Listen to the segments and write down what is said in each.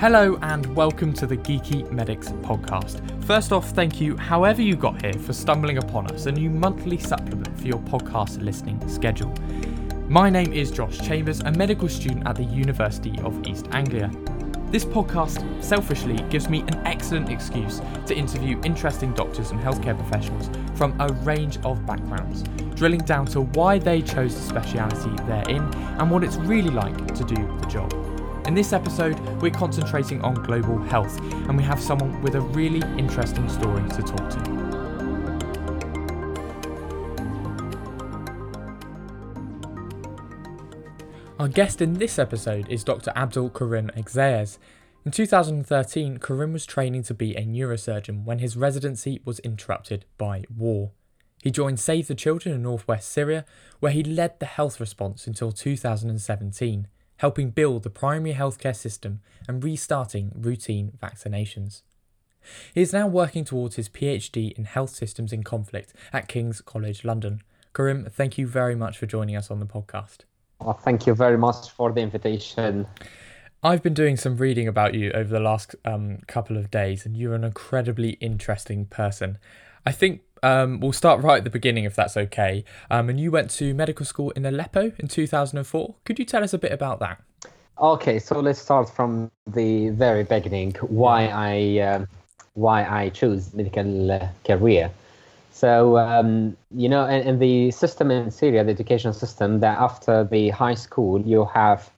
Hello and welcome to the Geeky Medics podcast. First off, thank you, however you got here, for stumbling upon us, a new monthly supplement for your podcast listening schedule. My name is Josh Chambers, a medical student at the University of East Anglia. This podcast, selfishly, gives me an excellent excuse to interview interesting doctors and healthcare professionals from a range of backgrounds, drilling down to why they chose the speciality they're in and what it's really like to do the job. In this episode, we're concentrating on global health, and we have someone with a really interesting story to talk to. Our guest in this episode is Dr. Abdul Karim Ekzayez. In 2013, Karim was training to be a neurosurgeon when his residency was interrupted by war. He joined Save the Children in northwest Syria, where he led the health response until 2017 helping build the primary healthcare system and restarting routine vaccinations. He is now working towards his PhD in Health Systems in Conflict at King's College London. Karim, thank you very much for joining us on the podcast. Well, thank you very much for the invitation. I've been doing some reading about you over the last um, couple of days, and you're an incredibly interesting person. I think um, we'll start right at the beginning, if that's okay. Um, and you went to medical school in Aleppo in 2004. Could you tell us a bit about that? Okay, so let's start from the very beginning. Why I uh, why I chose medical uh, career. So um, you know, in, in, the system in Syria, the education system, that after the high school you have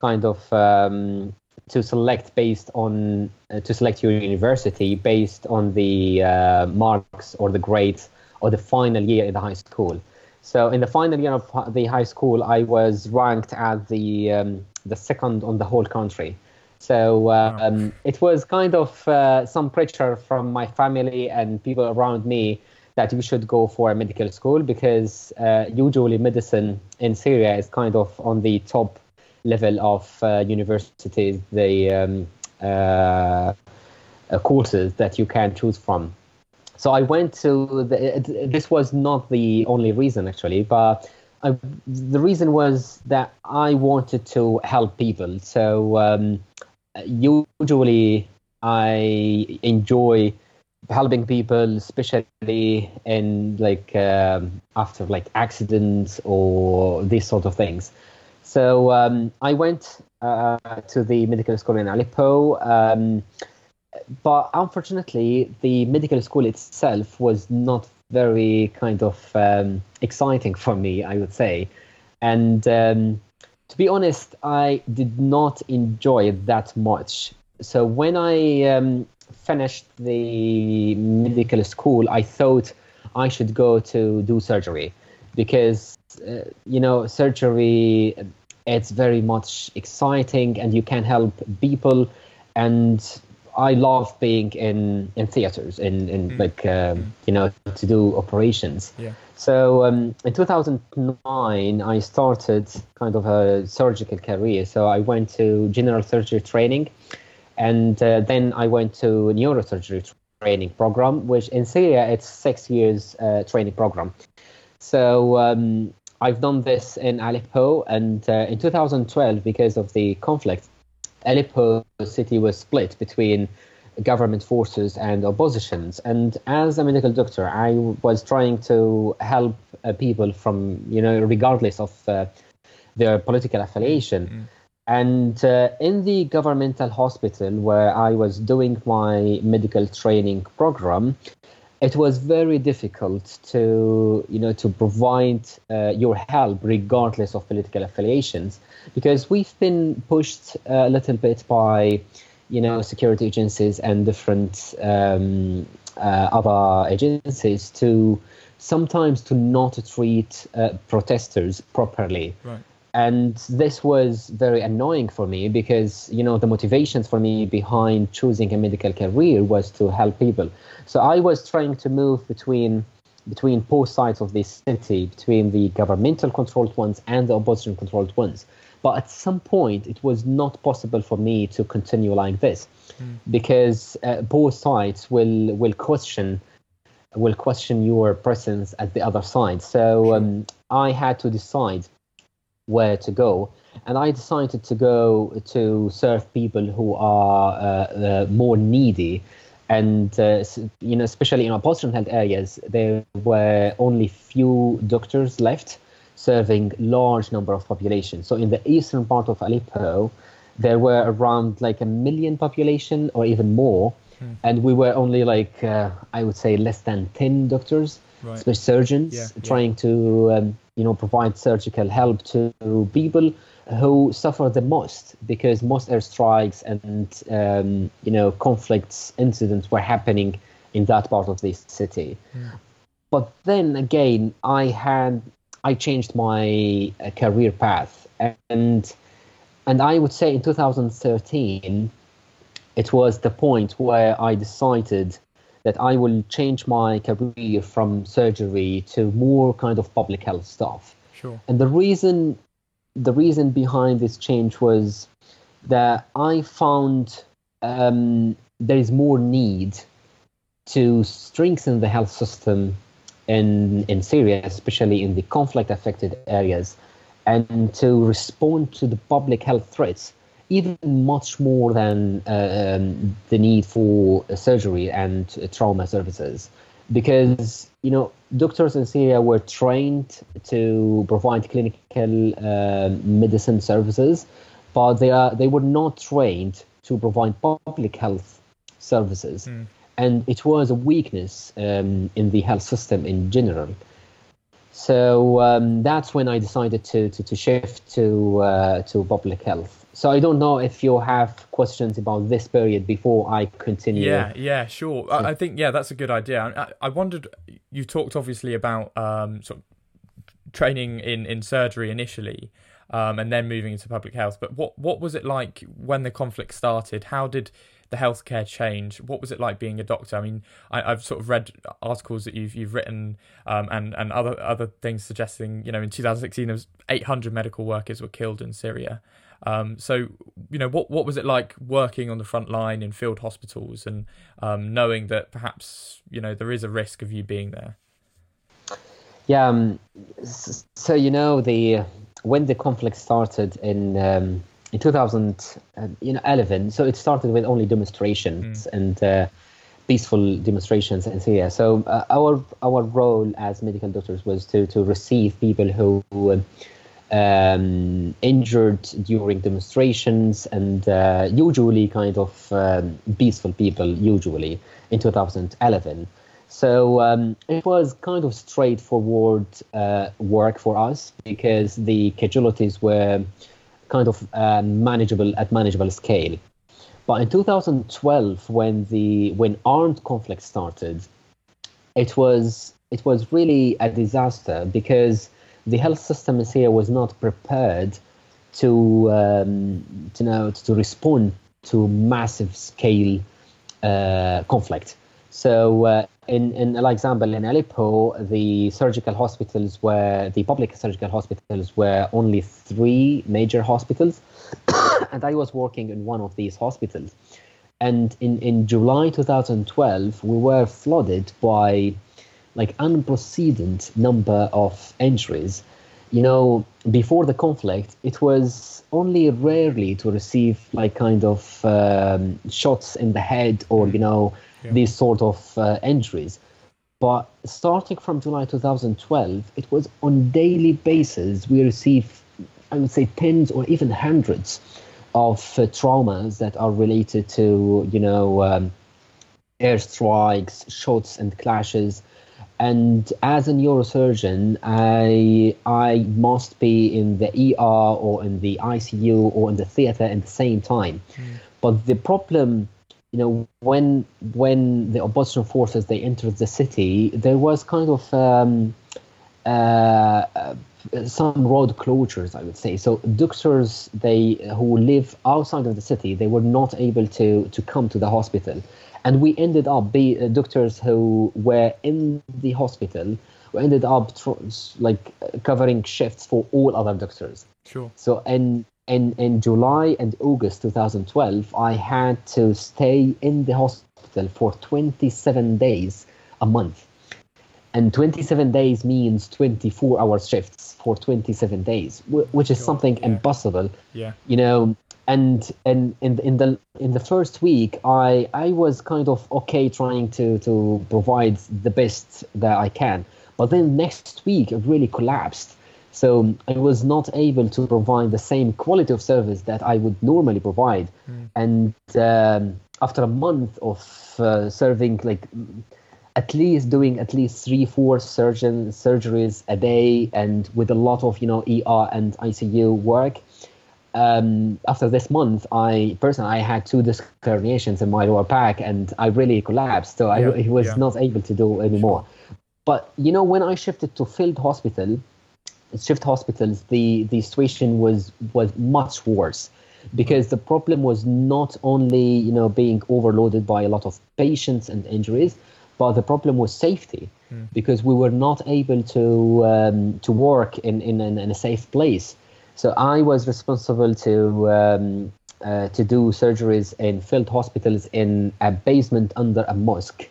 kind of um, to select based on uh, to select your university based on the uh, marks or the grades or the final year in the high school. So in the final year of the high school, I was ranked as the um, the second on the whole country. So um, it was kind of uh, some pressure from my family and people around me that you should go for a medical school because uh, usually medicine in Syria is kind of on the top level of uh, universities, the um, uh, uh, courses that you can choose from. So I went to the, this was not the only reason actually, but I, the reason was that I wanted to help people. So um, usually I enjoy helping people, especially in like um, after like accidents or these sort of things. So um, I went uh, to the medical school in Aleppo, um, but unfortunately, the medical school itself was not very kind of um, exciting for me, I would say. And um, to be honest, I did not enjoy it that much. So when I um, finished the medical school, I thought I should go to do surgery because uh, you know, surgery, it's very much exciting and you can help people. And I love being in, in theaters, in, in mm. like, um, you know, to do operations. Yeah. So um, in 2009, I started kind of a surgical career. So I went to general surgery training, and uh, then I went to neurosurgery training program, which in Syria it's six years uh, training program. So um, I've done this in Aleppo, and uh, in 2012, because of the conflict, Aleppo city was split between government forces and oppositions. And as a medical doctor, I was trying to help uh, people from, you know, regardless of uh, their political affiliation. Mm-hmm. And uh, in the governmental hospital where I was doing my medical training program, it was very difficult to you know to provide uh, your help regardless of political affiliations because we've been pushed a little bit by you know security agencies and different um, uh, other agencies to sometimes to not treat uh, protesters properly. Right and this was very annoying for me because you know the motivations for me behind choosing a medical career was to help people. So i was trying to move between between both sides of this city between the governmental controlled ones and the opposition controlled ones. But at some point it was not possible for me to continue like this mm. because uh, both sides will will question will question your presence at the other side. So um, i had to decide where to go. and I decided to go to serve people who are uh, uh, more needy. And uh, you know, especially in our post health areas, there were only few doctors left serving large number of population. So in the eastern part of Aleppo, there were around like a million population or even more, hmm. and we were only like uh, I would say less than ten doctors, right. surgeons, yeah, trying yeah. to um, you know provide surgical help to people who suffer the most because most airstrikes and um, you know conflicts incidents were happening in that part of the city. Mm. But then again, I had I changed my uh, career path and and I would say in 2013 it was the point where I decided that I will change my career from surgery to more kind of public health stuff. Sure. And the reason the reason behind this change was that I found um, there is more need to strengthen the health system in in Syria, especially in the conflict affected areas, and to respond to the public health threats even much more than uh, um, the need for surgery and uh, trauma services because you know doctors in Syria were trained to provide clinical uh, medicine services, but they are they were not trained to provide public health services, mm. and it was a weakness um, in the health system in general. So um, that's when I decided to to, to shift to uh, to public health. So I don't know if you have questions about this period before I continue. Yeah, yeah, sure. I, I think yeah, that's a good idea. I, I wondered. You talked obviously about um, sort of training in in surgery initially. Um, and then moving into public health. But what what was it like when the conflict started? How did the healthcare change? What was it like being a doctor? I mean, I, have sort of read articles that you've you've written um, and and other other things suggesting you know in 2016 there was 800 medical workers were killed in Syria. Um, so, you know, what what was it like working on the front line in field hospitals and um, knowing that perhaps you know there is a risk of you being there? Yeah. Um, so you know the when the conflict started in um, in 2011, so it started with only demonstrations mm. and. Uh, peaceful demonstrations in Syria. So uh, our our role as medical doctors was to to receive people who, who um, injured during demonstrations and uh, usually kind of um, peaceful people, usually in 2011. So um, it was kind of straightforward uh, work for us because the casualties were kind of uh, manageable at manageable scale. But in 2012, when the when armed conflict started, it was it was really a disaster because the health system Syria was not prepared to um, to know to respond to massive scale uh, conflict. So, uh, in in an example, in Aleppo, the surgical hospitals were the public surgical hospitals were only three major hospitals, and I was working in one of these hospitals. And in, in July 2012, we were flooded by like unprecedented number of injuries. You know, before the conflict, it was only rarely to receive like kind of um, shots in the head or you know yeah. these sort of uh, injuries. But starting from July 2012, it was on daily basis we receive, I would say, tens or even hundreds of uh, traumas that are related to you know um, airstrikes, shots, and clashes and as a neurosurgeon, I I must be in the ER or in the ICU or in the theater at the same time. Mm. But the problem, you know, when when the opposition forces they entered the city, there was kind of um, uh, some road closures, I would say. So doctors they who live outside of the city, they were not able to to come to the hospital. And we ended up be uh, doctors who were in the hospital we ended up tr- like covering shifts for all other doctors sure. So in in in july and august 2012 i had to stay in the hospital for 27 days a month. And 27 days means 24 hour shifts for 27 days which is oh, something yeah. impossible yeah. you know? And and in, in the in the first week i i was kind of okay trying to to provide the best that i can. But then next week it really collapsed so i was not able to provide the same quality of service that i would normally provide Mm. and um, after a month of uh, serving like at least doing at least three four surgeon surgeries a day and with a lot of you know er and icu work um, after this month, I personally I had two disc herniations in my lower back, and I really collapsed. So Yeah, I, I was yeah. not able to do anymore. But you know, when I shifted to field hospital, shift hospitals, the the situation was was much worse because the problem was not only you know being overloaded by a lot of patients and injuries, but the problem was safety because we were not able to um, to work in, in, in, in a safe place. So I was responsible to um, uh, to do surgeries in field hospitals in a basement under a mosque,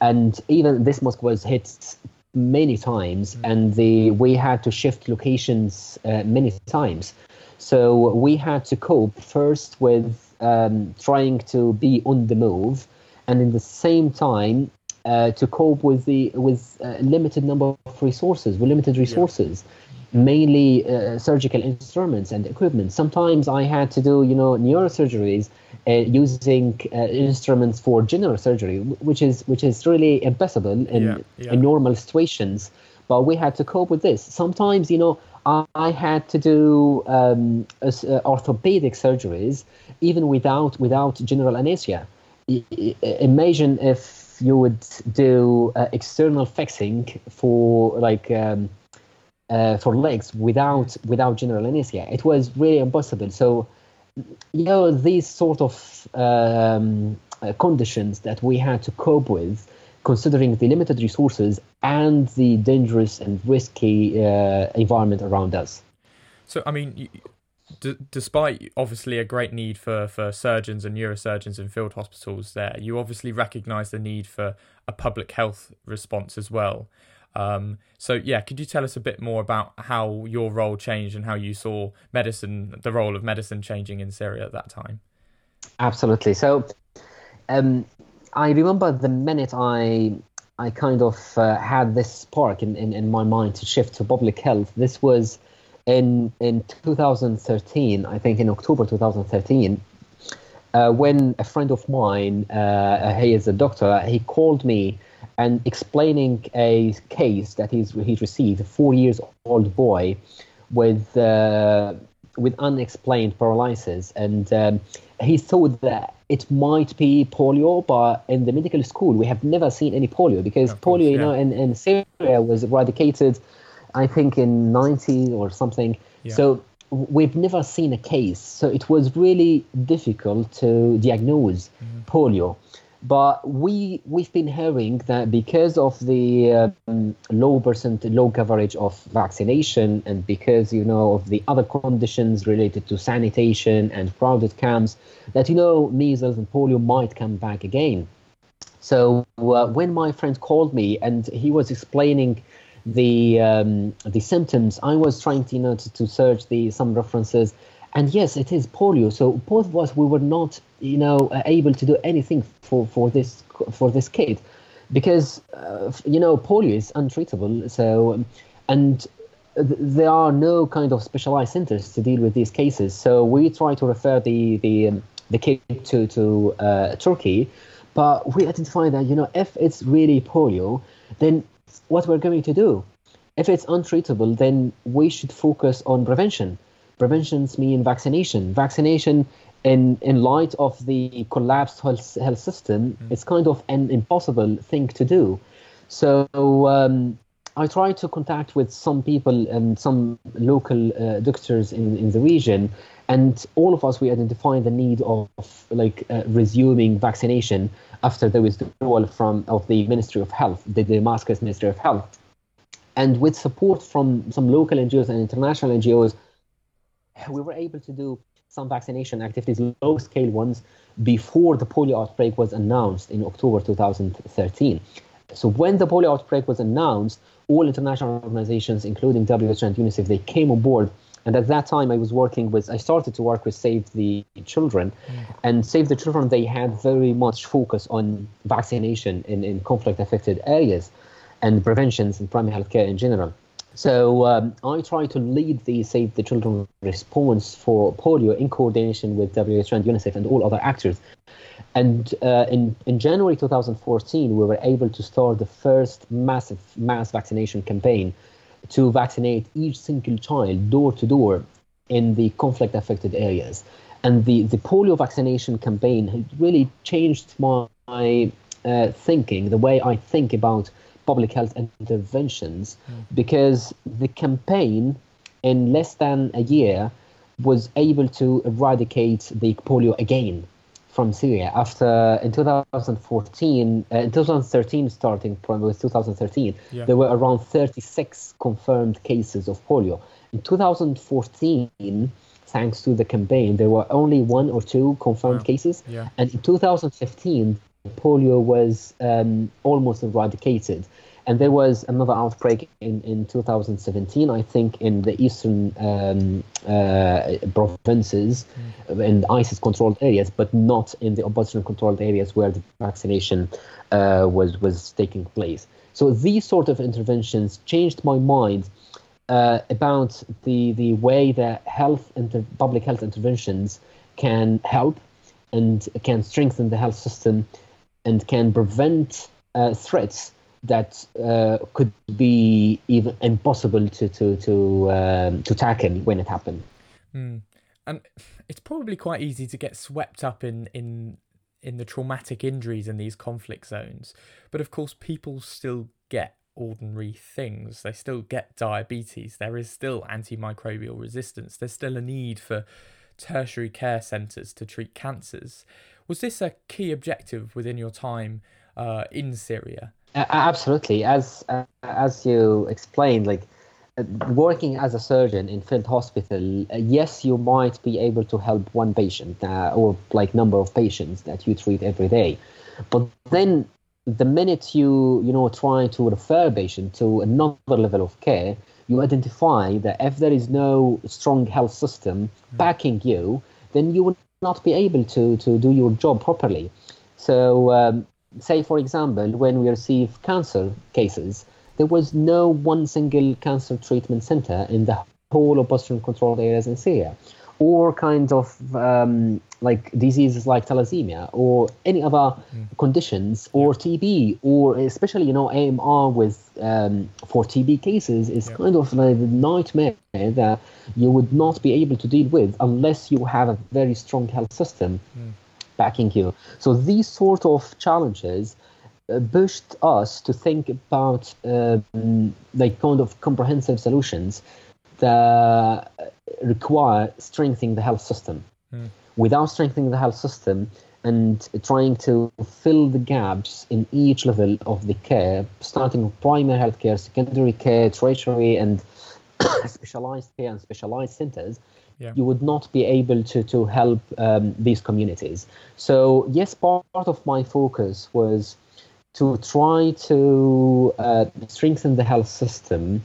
and even this mosque was hit many times, and the we had to shift locations uh, many times. So we had to cope first with um, trying to be on the move, and in the same time uh, to cope with the with a limited number of resources, with limited resources, mainly uh, surgical instruments and equipment. Sometimes I had to do you know neurosurgeries uh, using uh, instruments for general surgery, which is which is really impossible in, Yeah, yeah. in normal situations. But we had to cope with this. Sometimes you know. I- I had to do um, uh, orthopedic surgeries even without without general anesthesia. Imagine if you would do uh, external fixing for like um, uh, for legs without without general anesthesia. It was really impossible. So you know these sort of um, uh, conditions that we had to cope with, considering the limited resources and the dangerous and risky uh, environment around us. So, I mean, d- despite obviously a great need for, for surgeons and neurosurgeons in field hospitals, there you obviously recognise the need for a public health response as well. Um, so, yeah, could you tell us a bit more about how your role changed and how you saw medicine, the role of medicine changing in Syria at that time? Absolutely. So, um, I remember the minute I I kind of uh, had this spark in, in, in my mind to shift to public health. This was in in 2013, I think in October 2013, uh, when a friend of mine, uh, he is a doctor, he called me and explaining a case that he's he received, a four years old boy with uh, with unexplained paralysis, and um, he thought that it might be polio, but in the medical school we have never seen any polio because Of course, polio, you know, in, in Syria was eradicated, I think in 90 or something. Yeah. So we've never seen a case, so it was really difficult to diagnose polio. But we we've been hearing that because of the um, low percent, low coverage of vaccination, and because you know of the other conditions related to sanitation and crowded camps, that you know measles and polio might come back again. So uh, when my friend called me and he was explaining the um, the symptoms, I was trying to you know to, to search the some references, and yes, it is polio. So both of us we were not you know uh, able to do anything for for this for this kid because uh, you know polio is untreatable. So and there are no kind of specialized centers to deal with these cases. So we try to refer the the um, the kid to to uh, Turkey, but we identify that you know if it's really polio, then what we're going to do, if it's untreatable, then we should focus on prevention. Preventions mean vaccination. Vaccination, in in light of the collapsed health, health system, is kind of an impossible thing to do. So um, I try to contact with some people and some local uh, doctors in, in the region, and all of us we identify the need of like uh, resuming vaccination after the withdrawal from of the Ministry of Health, the Damascus Ministry of Health, and with support from some local NGOs and international NGOs, we were able to do some vaccination activities, low scale ones, before the polio outbreak was announced in October 2013. So when the polio outbreak was announced, all international organizations, including WHO and UNICEF, they came on board. And at that time, I was working with, I started to work with Save the Children. Mm. And Save the Children, they had very much focus on vaccination in, in conflict affected areas and preventions in primary healthcare in general. So um, I try to lead the Save the Children response for polio in coordination with WHO and UNICEF and all other actors. And uh, in, in January 2014, we were able to start the first massive mass vaccination campaign to vaccinate each single child door to door in the conflict affected areas. And the, the polio vaccination campaign really changed my, uh, thinking, the way I think about public health interventions, mm. because the campaign in less than a year was able to eradicate the polio again from Syria after in 2014, uh, in 2013, starting from with 2013, yeah. there were around 36 confirmed cases of polio. In 2014, thanks to the campaign, there were only one or two confirmed yeah. cases, yeah. and in 2015, polio was um, almost eradicated. And there was another outbreak in, in 2017, I think, in the eastern um, uh, provinces, mm. in ISIS controlled areas, but not in the opposition controlled areas where the vaccination uh, was, was taking place. So these sort of interventions changed my mind uh, about the, the way that health inter- public health interventions can help and can strengthen the health system and can prevent uh, threats that uh, could be even impossible to to to um, to tackle when it happened. Mm. And it's probably quite easy to get swept up in in in the traumatic injuries in these conflict zones, but of course people still get ordinary things. They still get diabetes. There is still antimicrobial resistance. There's still a need for tertiary care centres to treat cancers. Was this a key objective within your time uh, in Syria? Uh, absolutely, as uh, as you explained, like uh, working as a surgeon in field hospital, uh, yes, you might be able to help one patient uh, or like number of patients that you treat every day, but then the minute you you know try to refer a patient to another level of care, you identify that if there is no strong health system hmm. backing you, then you will not be able to to do your job properly. So um, say, for example, when we receive cancer cases, there was no one single cancer treatment center in the whole of Western controlled areas in Syria, or kinds of um, like diseases like thalassemia or any other mm. conditions or TB or especially you know AMR with um, for TB cases is yep. kind of like a nightmare that you would not be able to deal with unless you have a very strong health system. Mm backing you. So these sort of challenges uh, pushed us to think about um, like kind of comprehensive solutions that require strengthening the health system. Mm. Without strengthening the health system and trying to fill the gaps in each level of the care, starting with primary health care, secondary care, tertiary, and specialized care and specialized centers, yeah. you would not be able to to help um, these communities. So yes, part of my focus was to try to uh, strengthen the health system,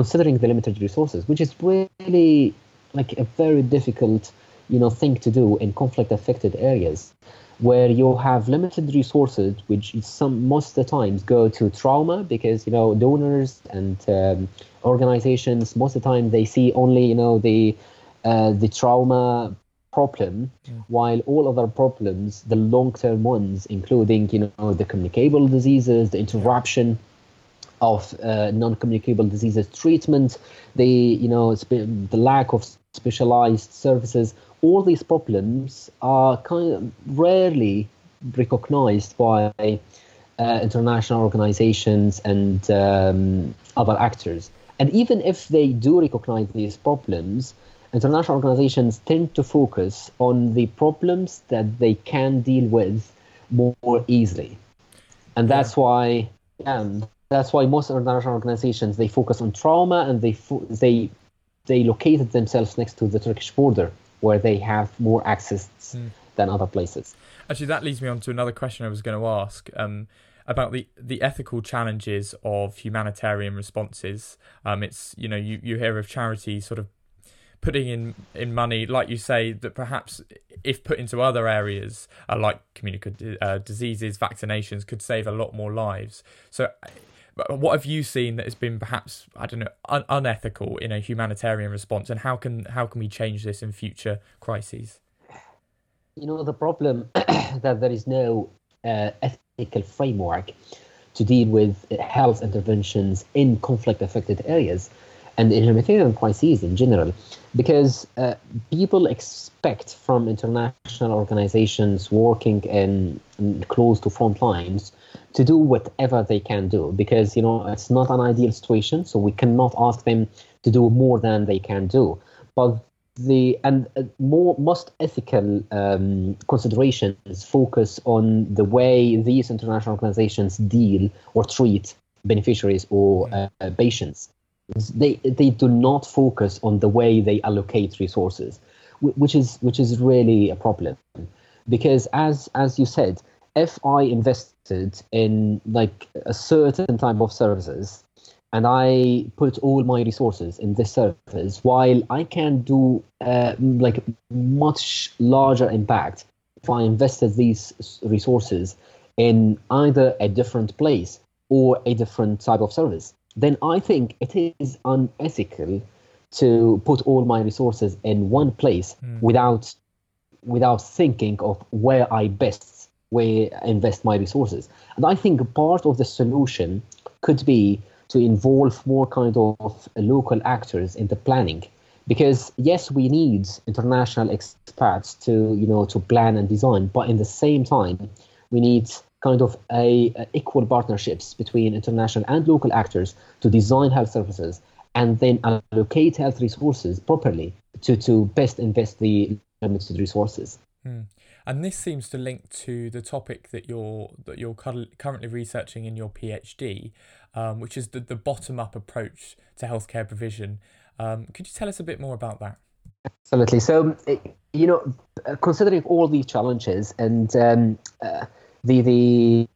considering the limited resources, which is really like a very difficult, you know, thing to do in conflict-affected areas, where you have limited resources, which some most of the times go to trauma because you know donors and um, organizations most of the time they see only you know the uh, the trauma problem, yeah. while all other problems, the long-term ones, including you know the communicable diseases, the interruption of uh, non-communicable diseases treatment, the you know spe- the lack of specialized services, all these problems are kind of rarely recognized by uh, international organizations and um, other actors. And even if they do recognize these problems, international organizations tend to focus on the problems that they can deal with more easily. And that's yeah. why um, that's why most international organizations they focus on trauma and they fo- they they located themselves next to the Turkish border where they have more access mm. than other places. Actually, that leads me on to another question I was going to ask. Um, about the the ethical challenges of humanitarian responses. Um, it's you know you you hear of charities sort of putting in in money, like you say, that perhaps if put into other areas uh, like communicable uh, diseases, vaccinations, could save a lot more lives. So, what have you seen that has been perhaps I don't know un- unethical in a humanitarian response, and how can how can we change this in future crises? You know the problem that there is no uh, ethical framework to deal with health interventions in conflict affected areas and in humanitarian crises in general, because uh, people expect from international organizations working in, in, close to front lines to do whatever they can do, because you know it's not an ideal situation, so we cannot ask them to do more than they can do. But the and uh, more most ethical um, considerations focus on the way these international organizations deal or treat beneficiaries or uh, patients they they do not focus on the way they allocate resources, which is which is really a problem, because as as you said, if I invested in like a certain type of services, and I put all my resources in this service, while I can do uh, like much larger impact if I invested these resources in either a different place or a different type of service then I think it is unethical to put all my resources in one place mm. without without thinking of where I best where invest my resources. And I think part of the solution could be to involve more kind of local actors in the planning. Because yes, we need international experts to you know to plan and design, but in the same time, we need kind of a, a, equal partnerships between international and local actors to design health services and then allocate health resources properly to, to best invest the limited resources. Hmm. And this seems to link to the topic that you're that you're currently researching in your PhD, um, which is the, the bottom up approach to healthcare provision. Um, could you tell us a bit more about that? Absolutely. So, you know, considering all these challenges and um, uh, the the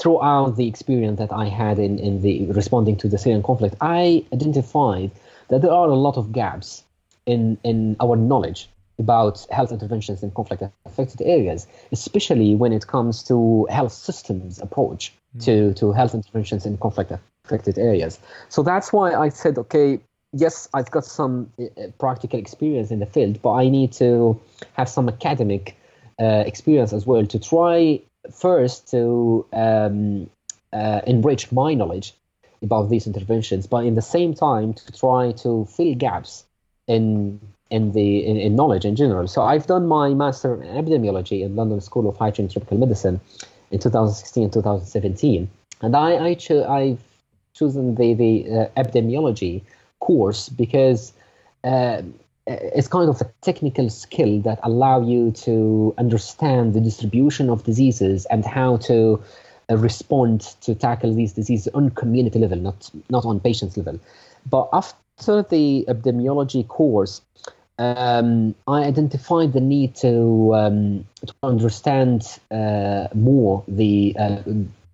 throughout the experience that I had in, in the responding to the Syrian conflict, I identified that there are a lot of gaps in, in our knowledge about health interventions in conflict affected areas, especially when it comes to health systems approach mm. to, to health interventions in conflict affected areas. So that's why I said, okay, yes, I've got some uh, practical experience in the field, but I need to have some academic uh, experience as well to try first to um, uh, enrich my knowledge about these interventions, but in the same time to try to fill gaps in in the in, in, knowledge in general. So I've done my master in epidemiology in London School of Hygiene and Tropical Medicine in 2016 and 2017, and I I cho- I've chosen the the uh, epidemiology course because. Uh, it's kind of a technical skill that allow you to understand the distribution of diseases and how to uh, respond to tackle these diseases on community level, not not on patients level. But after the epidemiology course, um, I identified the need to um, to understand uh, more the uh,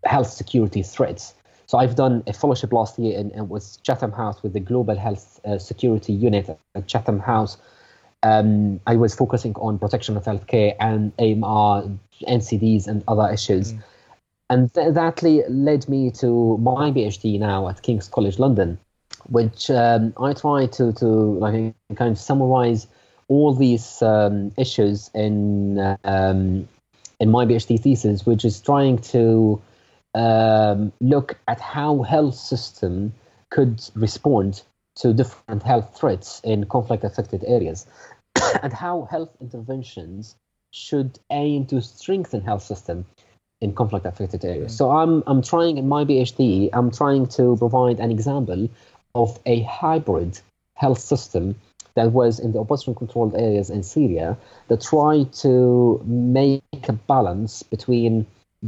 health security threats so I've done a fellowship last year and, and was Chatham House with the Global Health uh, Security Unit at Chatham House. Um, I was focusing on protection of healthcare and AMR, NCDs, and other issues. Mm. And th- that led me to my PhD now at King's College London, which um, I try to, to like kind of summarize all these um, issues in um, in my PhD thesis, which is trying to um, look at how health system could respond to different health threats in conflict affected areas and how health interventions should aim to strengthen health system in conflict affected areas. Mm. So I'm I'm trying in my PhD, I'm trying to provide an example of a hybrid health system that was in the opposition controlled areas in Syria that tried to make a balance between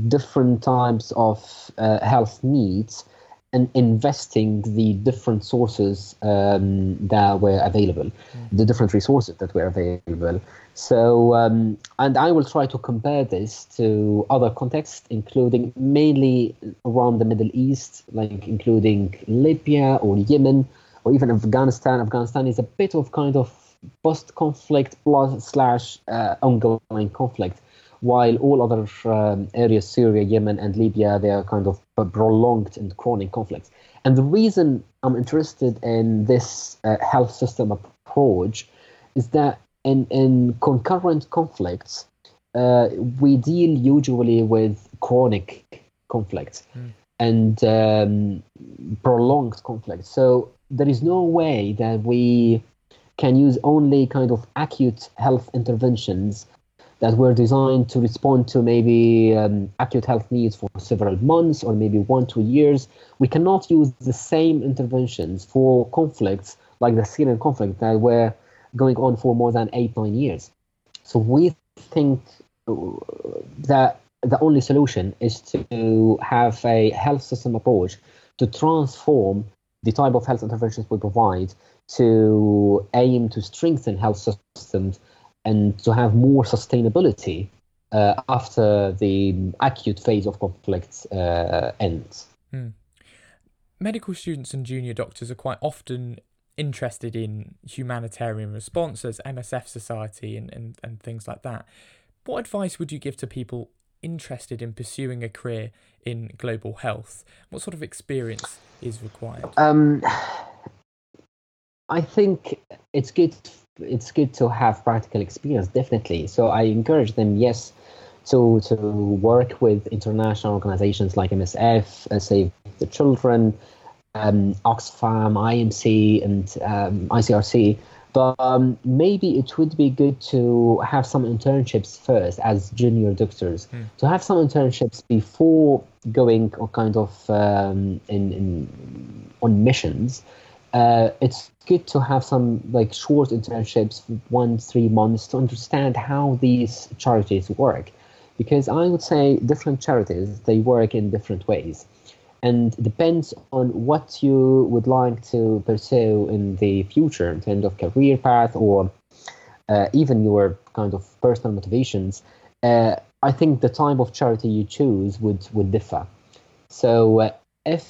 different types of uh, health needs and investing the different sources um, that were available, mm. the different resources that were available. So, um, and I will try to compare this to other contexts, including mainly around the Middle East, like including Libya or Yemen or even Afghanistan. Afghanistan is a bit of kind of post-conflict plus slash uh, ongoing conflict while all other um, areas, Syria, Yemen, and Libya, they are kind of prolonged and chronic conflicts. And the reason I'm interested in this uh, health system approach is that in, in concurrent conflicts, uh, we deal usually with chronic conflicts mm. and um, prolonged conflicts. So there is no way that we can use only kind of acute health interventions that were designed to respond to maybe um, acute health needs for several months or maybe one, two years. We cannot use the same interventions for conflicts like the Syrian conflict that were going on for more than eight, nine years. So we think uh, that the only solution is to have a health system approach to transform the type of health interventions we provide to aim to strengthen health systems and to have more sustainability uh, after the acute phase of conflict uh, ends. Hmm. Medical students and junior doctors are quite often interested in humanitarian response as MSF Society and, and, and things like that. What advice would you give to people interested in pursuing a career in global health? What sort of experience is required? Um, I think it's good it's good to have practical experience, definitely. So I encourage them, yes, to to work with international organizations like MSF, uh, Save the Children, um, Oxfam, IMC, and um, ICRC. But um, maybe it would be good to have some internships first as junior doctors, mm. to have some internships before going or kind of um, in, in on missions uh, it's good to have some like short internships, one three months, to understand how these charities work, because I would say different charities they work in different ways, and depends on what you would like to pursue in the future in terms of career path or uh, even your kind of personal motivations. Uh, I think the type of charity you choose would would differ. So uh, if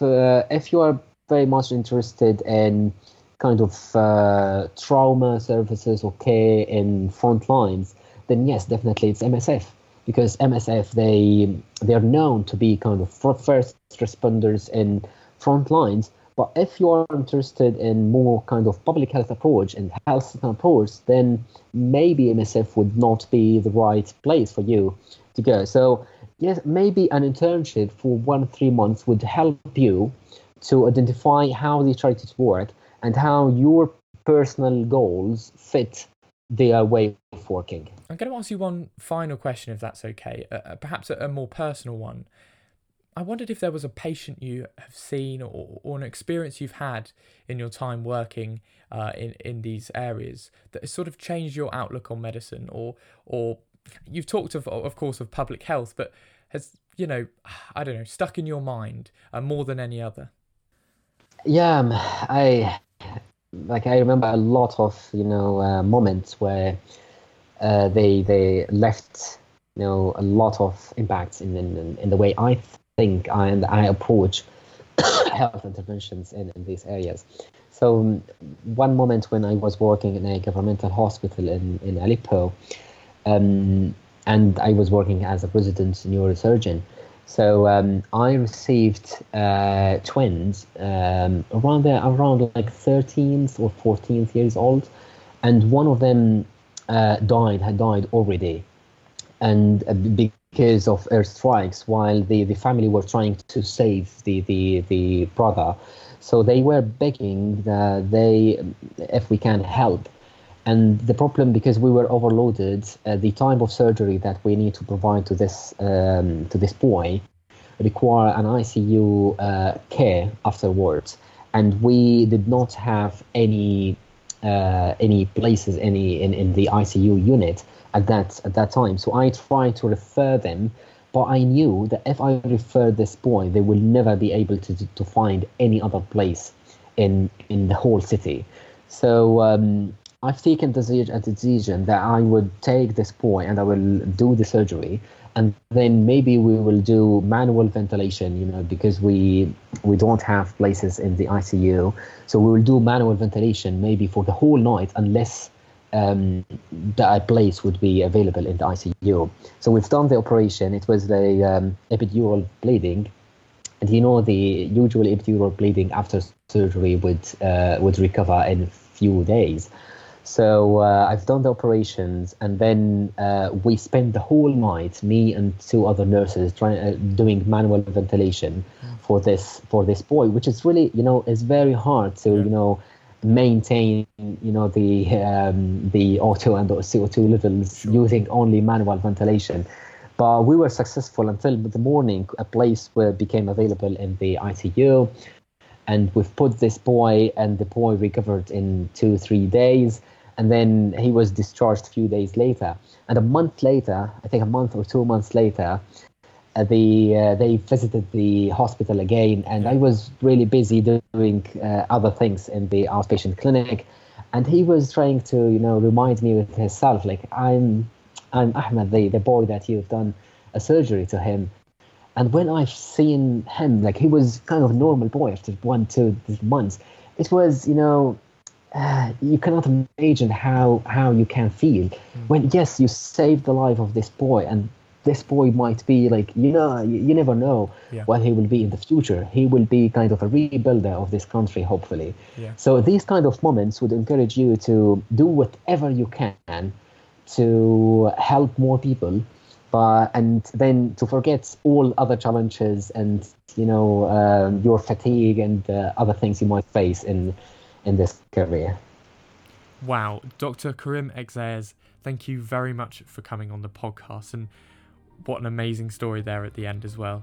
uh, if you are very much interested in kind of uh, trauma services or care in front lines, then yes, definitely it's MSF because MSF they they are known to be kind of first responders in front lines. But if you are interested in more kind of public health approach and health approach, then maybe MSF would not be the right place for you to go. So yes, maybe an internship for one three months would help you to identify how the charities work and how your personal goals fit their way of working. I'm going to ask you one final question, if that's okay, uh, uh, perhaps a, a, more personal one. I wondered if there was a patient you have seen or, or an experience you've had in your time working uh, in, in these areas that has sort of changed your outlook on medicine or or you've talked of of course of public health but has you know I don't know stuck in your mind uh, more than any other yeah, um, I like I remember a lot of you know uh, moments where uh, they they left you know a lot of impacts in in, in the way I think I, and I approach health interventions in, in these areas. So um, one moment when I was working in a governmental hospital in in Aleppo, um, and I was working as a resident neurosurgeon. So um, I received uh, twins um, around there, around like 13th or 14th years old, and one of them uh, died, had died already, and uh, because of airstrikes, while the, the family were trying to save the, the, the brother, so they were begging that they, if we can help, and the problem, because we were overloaded, uh, the time of surgery that we need to provide to this um, to this boy require an ICU uh, care afterwards, and we did not have any uh, any places any in, in the ICU unit at that at that time. So I tried to refer them, but I knew that if I refer this boy, they will never be able to to find any other place in in the whole city. So um, I've taken the decision that I would take this boy and I will do the surgery, and then maybe we will do manual ventilation. You know, because we we don't have places in the ICU, so we will do manual ventilation maybe for the whole night, unless um, that place would be available in the ICU. So we've done the operation. It was the um, epidural bleeding, and you know the usual epidural bleeding after surgery would uh, would recover in a few days. So uh, I've done the operations, and then uh, we spent the whole night, me and two other nurses, trying uh, doing manual ventilation mm. for this for this boy, which is really you know is very hard to yeah. you know maintain you know the um, the O2 and the CO2 levels sure. using only manual ventilation. But we were successful until the morning. A place where became available in the ICU, and we've put this boy, and the boy recovered in two three days and then he was discharged a few days later. And a month later, I think a month or two months later, uh, the uh, they visited the hospital again, and I was really busy doing uh, other things in the outpatient clinic, and he was trying to you know remind me with himself like I'm I'm Ahmed, the the boy that you've done a surgery to him. And when I've seen him, like he was kind of normal boy after one, two months, it was, you know, uh, you cannot imagine how how you can feel mm. when yes you saved the life of this boy and this boy might be like you know you, you never know yeah. what he will be in the future he will be kind of a rebuilder of this country hopefully yeah. so these kind of moments would encourage you to do whatever you can to help more people but and then to forget all other challenges and you know um, your fatigue and uh, other things you might face in in this career. Wow, Dr. Karim Ekzayez, thank you very much for coming on the podcast, and what an amazing story there at the end as well.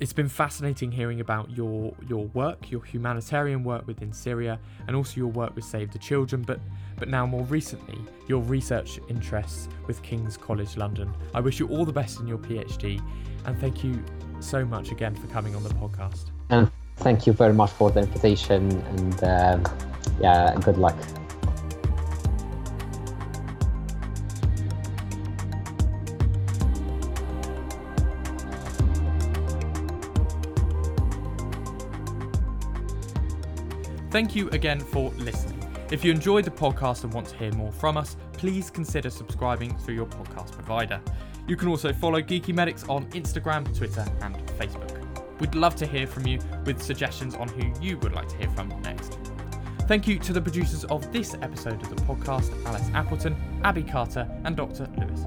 It's been fascinating hearing about your your work, your humanitarian work within Syria, and also your work with Save the Children, but but now more recently, your research interests with King's College London. I wish you all the best in your PhD, and thank you so much again for coming on the podcast. And thank you very much for the invitation and uh, yeah, good luck. Thank you again for listening. If you enjoyed the podcast and want to hear more from us, please consider subscribing through your podcast provider. You can also follow Geeky Medics on Instagram, Twitter, and Facebook. We'd love to hear from you with suggestions on who you would like to hear from next. Thank you to the producers of this episode of the podcast Alice Appleton, Abby Carter, and Dr. Lewis